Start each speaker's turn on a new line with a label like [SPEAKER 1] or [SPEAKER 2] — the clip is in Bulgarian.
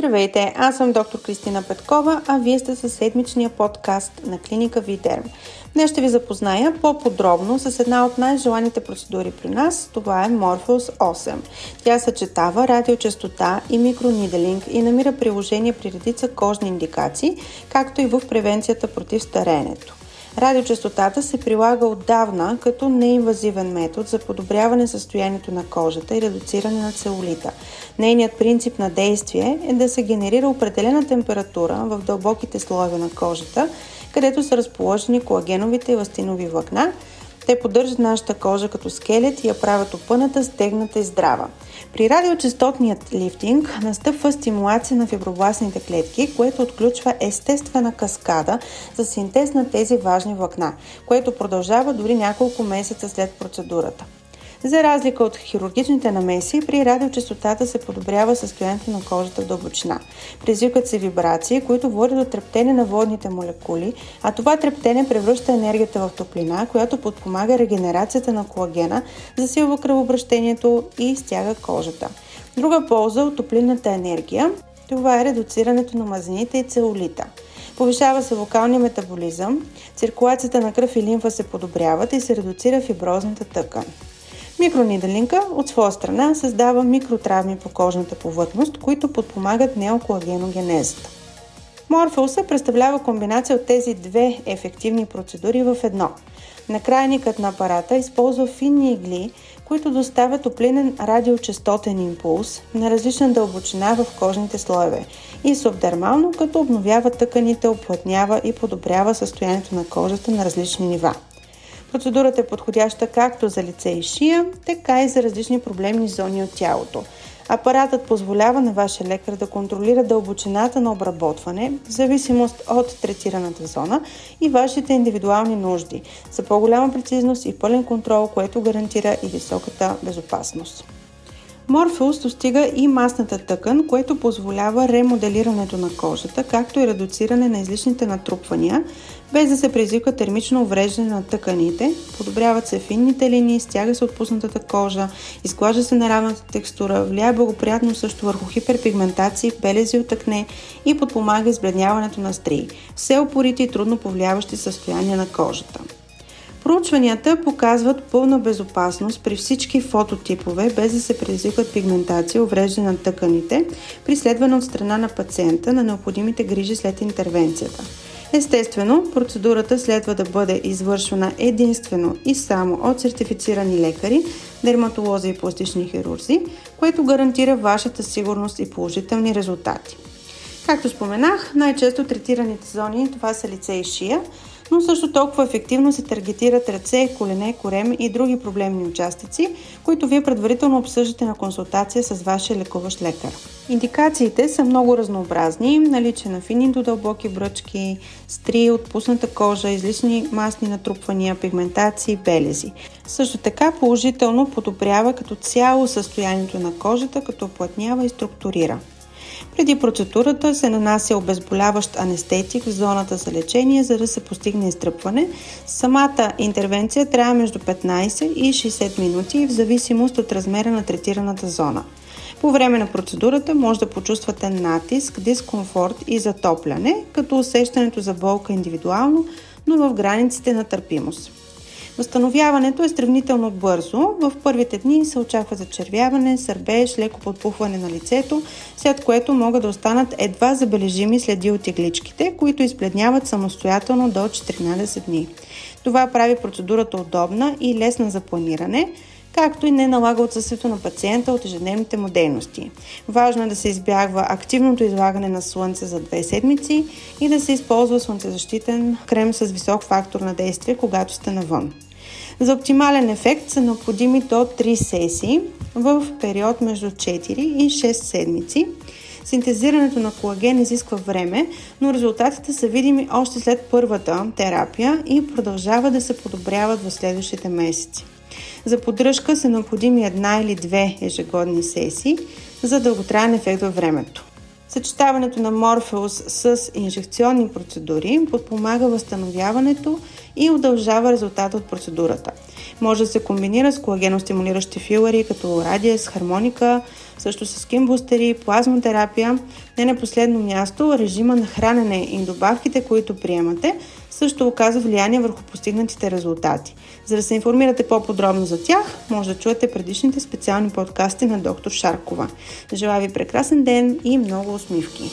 [SPEAKER 1] Здравейте, аз съм доктор Кристина Петкова, а вие сте със седмичния подкаст на клиника Видерм. Днес ще ви запозная по-подробно с една от най-желаните процедури при нас. Това е Morpheus 8. Тя съчетава радиочастота и микрониделинг и намира приложение при редица кожни индикации, както и в превенцията против стареенето. Радиочастотата се прилага отдавна като неинвазивен метод за подобряване състоянието на кожата и редуциране на целулита. Нейният принцип на действие е да се генерира определена температура в дълбоките слоеве на кожата, където са разположени колагеновите и ластинови влакна. Те поддържат нашата кожа като скелет и я правят опъната, стегната и здрава. При радиочастотният лифтинг настъпва стимулация на фибробластните клетки, което отключва естествена каскада за синтез на тези важни влакна, което продължава дори няколко месеца след процедурата. За разлика от хирургичните намеси, при радиочастотата се подобрява състоянието на кожата в дълбочина. Призвикват се вибрации, които водят до трептене на водните молекули, а това трептене превръща енергията в топлина, която подпомага регенерацията на колагена, засилва кръвообращението и стяга кожата. Друга полза от топлинната енергия това е редуцирането на мазнините и целулита. Повишава се локалния метаболизъм, циркулацията на кръв и лимфа се подобряват и се редуцира фиброзната тъкан. Микрониделинка от своя страна създава микротравми по кожната повърхност, които подпомагат неоколагеногенезата. Морфеуса представлява комбинация от тези две ефективни процедури в едно. Накрайникът на апарата използва финни игли, които доставят топлинен радиочастотен импулс на различна дълбочина в кожните слоеве и субдермално, като обновява тъканите, оплътнява и подобрява състоянието на кожата на различни нива. Процедурата е подходяща както за лице и шия, така и за различни проблемни зони от тялото. Апаратът позволява на вашия лекар да контролира дълбочината на обработване в зависимост от третираната зона и вашите индивидуални нужди за по-голяма прецизност и пълен контрол, което гарантира и високата безопасност. Морфеус достига и масната тъкан, което позволява ремоделирането на кожата, както и редуциране на излишните натрупвания, без да се предизвика термично увреждане на тъканите, подобряват се финните линии, стяга се отпуснатата кожа, изглажда се неравната текстура, влияе благоприятно също върху хиперпигментации, белези от акне и подпомага избледняването на стрии, все опорити и трудно повлияващи състояния на кожата. Проучванията показват пълна безопасност при всички фототипове, без да се предизвикват пигментация, увреждане на тъканите, при следване от страна на пациента на необходимите грижи след интервенцията. Естествено, процедурата следва да бъде извършвана единствено и само от сертифицирани лекари, дерматолози и пластични хирурзи, което гарантира вашата сигурност и положителни резултати. Както споменах, най-често третираните зони това са лице и шия, но също толкова ефективно се таргетират ръце, колене, корем и други проблемни участъци, които вие предварително обсъждате на консултация с вашия лекуващ лекар. Индикациите са много разнообразни, наличие на фини до дълбоки бръчки, стри, отпусната кожа, излишни масни натрупвания, пигментации, белези. Също така положително подобрява като цяло състоянието на кожата, като оплътнява и структурира. Преди процедурата се нанася обезболяващ анестетик в зоната за лечение, за да се постигне изтръпване. Самата интервенция трябва между 15 и 60 минути в зависимост от размера на третираната зона. По време на процедурата може да почувствате натиск, дискомфорт и затопляне, като усещането за болка е индивидуално, но в границите на търпимост. Възстановяването е сравнително бързо. В първите дни се очаква зачервяване, сърбеж, леко подпухване на лицето, след което могат да останат едва забележими следи от игличките, които избледняват самостоятелно до 14 дни. Това прави процедурата удобна и лесна за планиране, както и не налага отсъствието на пациента от ежедневните му дейности. Важно е да се избягва активното излагане на слънце за две седмици и да се използва слънцезащитен крем с висок фактор на действие, когато сте навън. За оптимален ефект са необходими до 3 сесии в период между 4 и 6 седмици. Синтезирането на колаген изисква време, но резултатите са видими още след първата терапия и продължават да се подобряват в следващите месеци. За поддръжка са необходими една или две ежегодни сесии за дълготраен ефект във времето. Съчетаването на Морфеус с инжекционни процедури подпомага възстановяването и удължава резултата от процедурата. Може да се комбинира с колагеностимулиращи филари като радиес, хармоника, също с скинбустери, плазмотерапия. Не на последно място, режима на хранене и добавките, които приемате, също оказва влияние върху постигнатите резултати. За да се информирате по-подробно за тях, може да чуете предишните специални подкасти на доктор Шаркова. Желая ви прекрасен ден и много усмивки!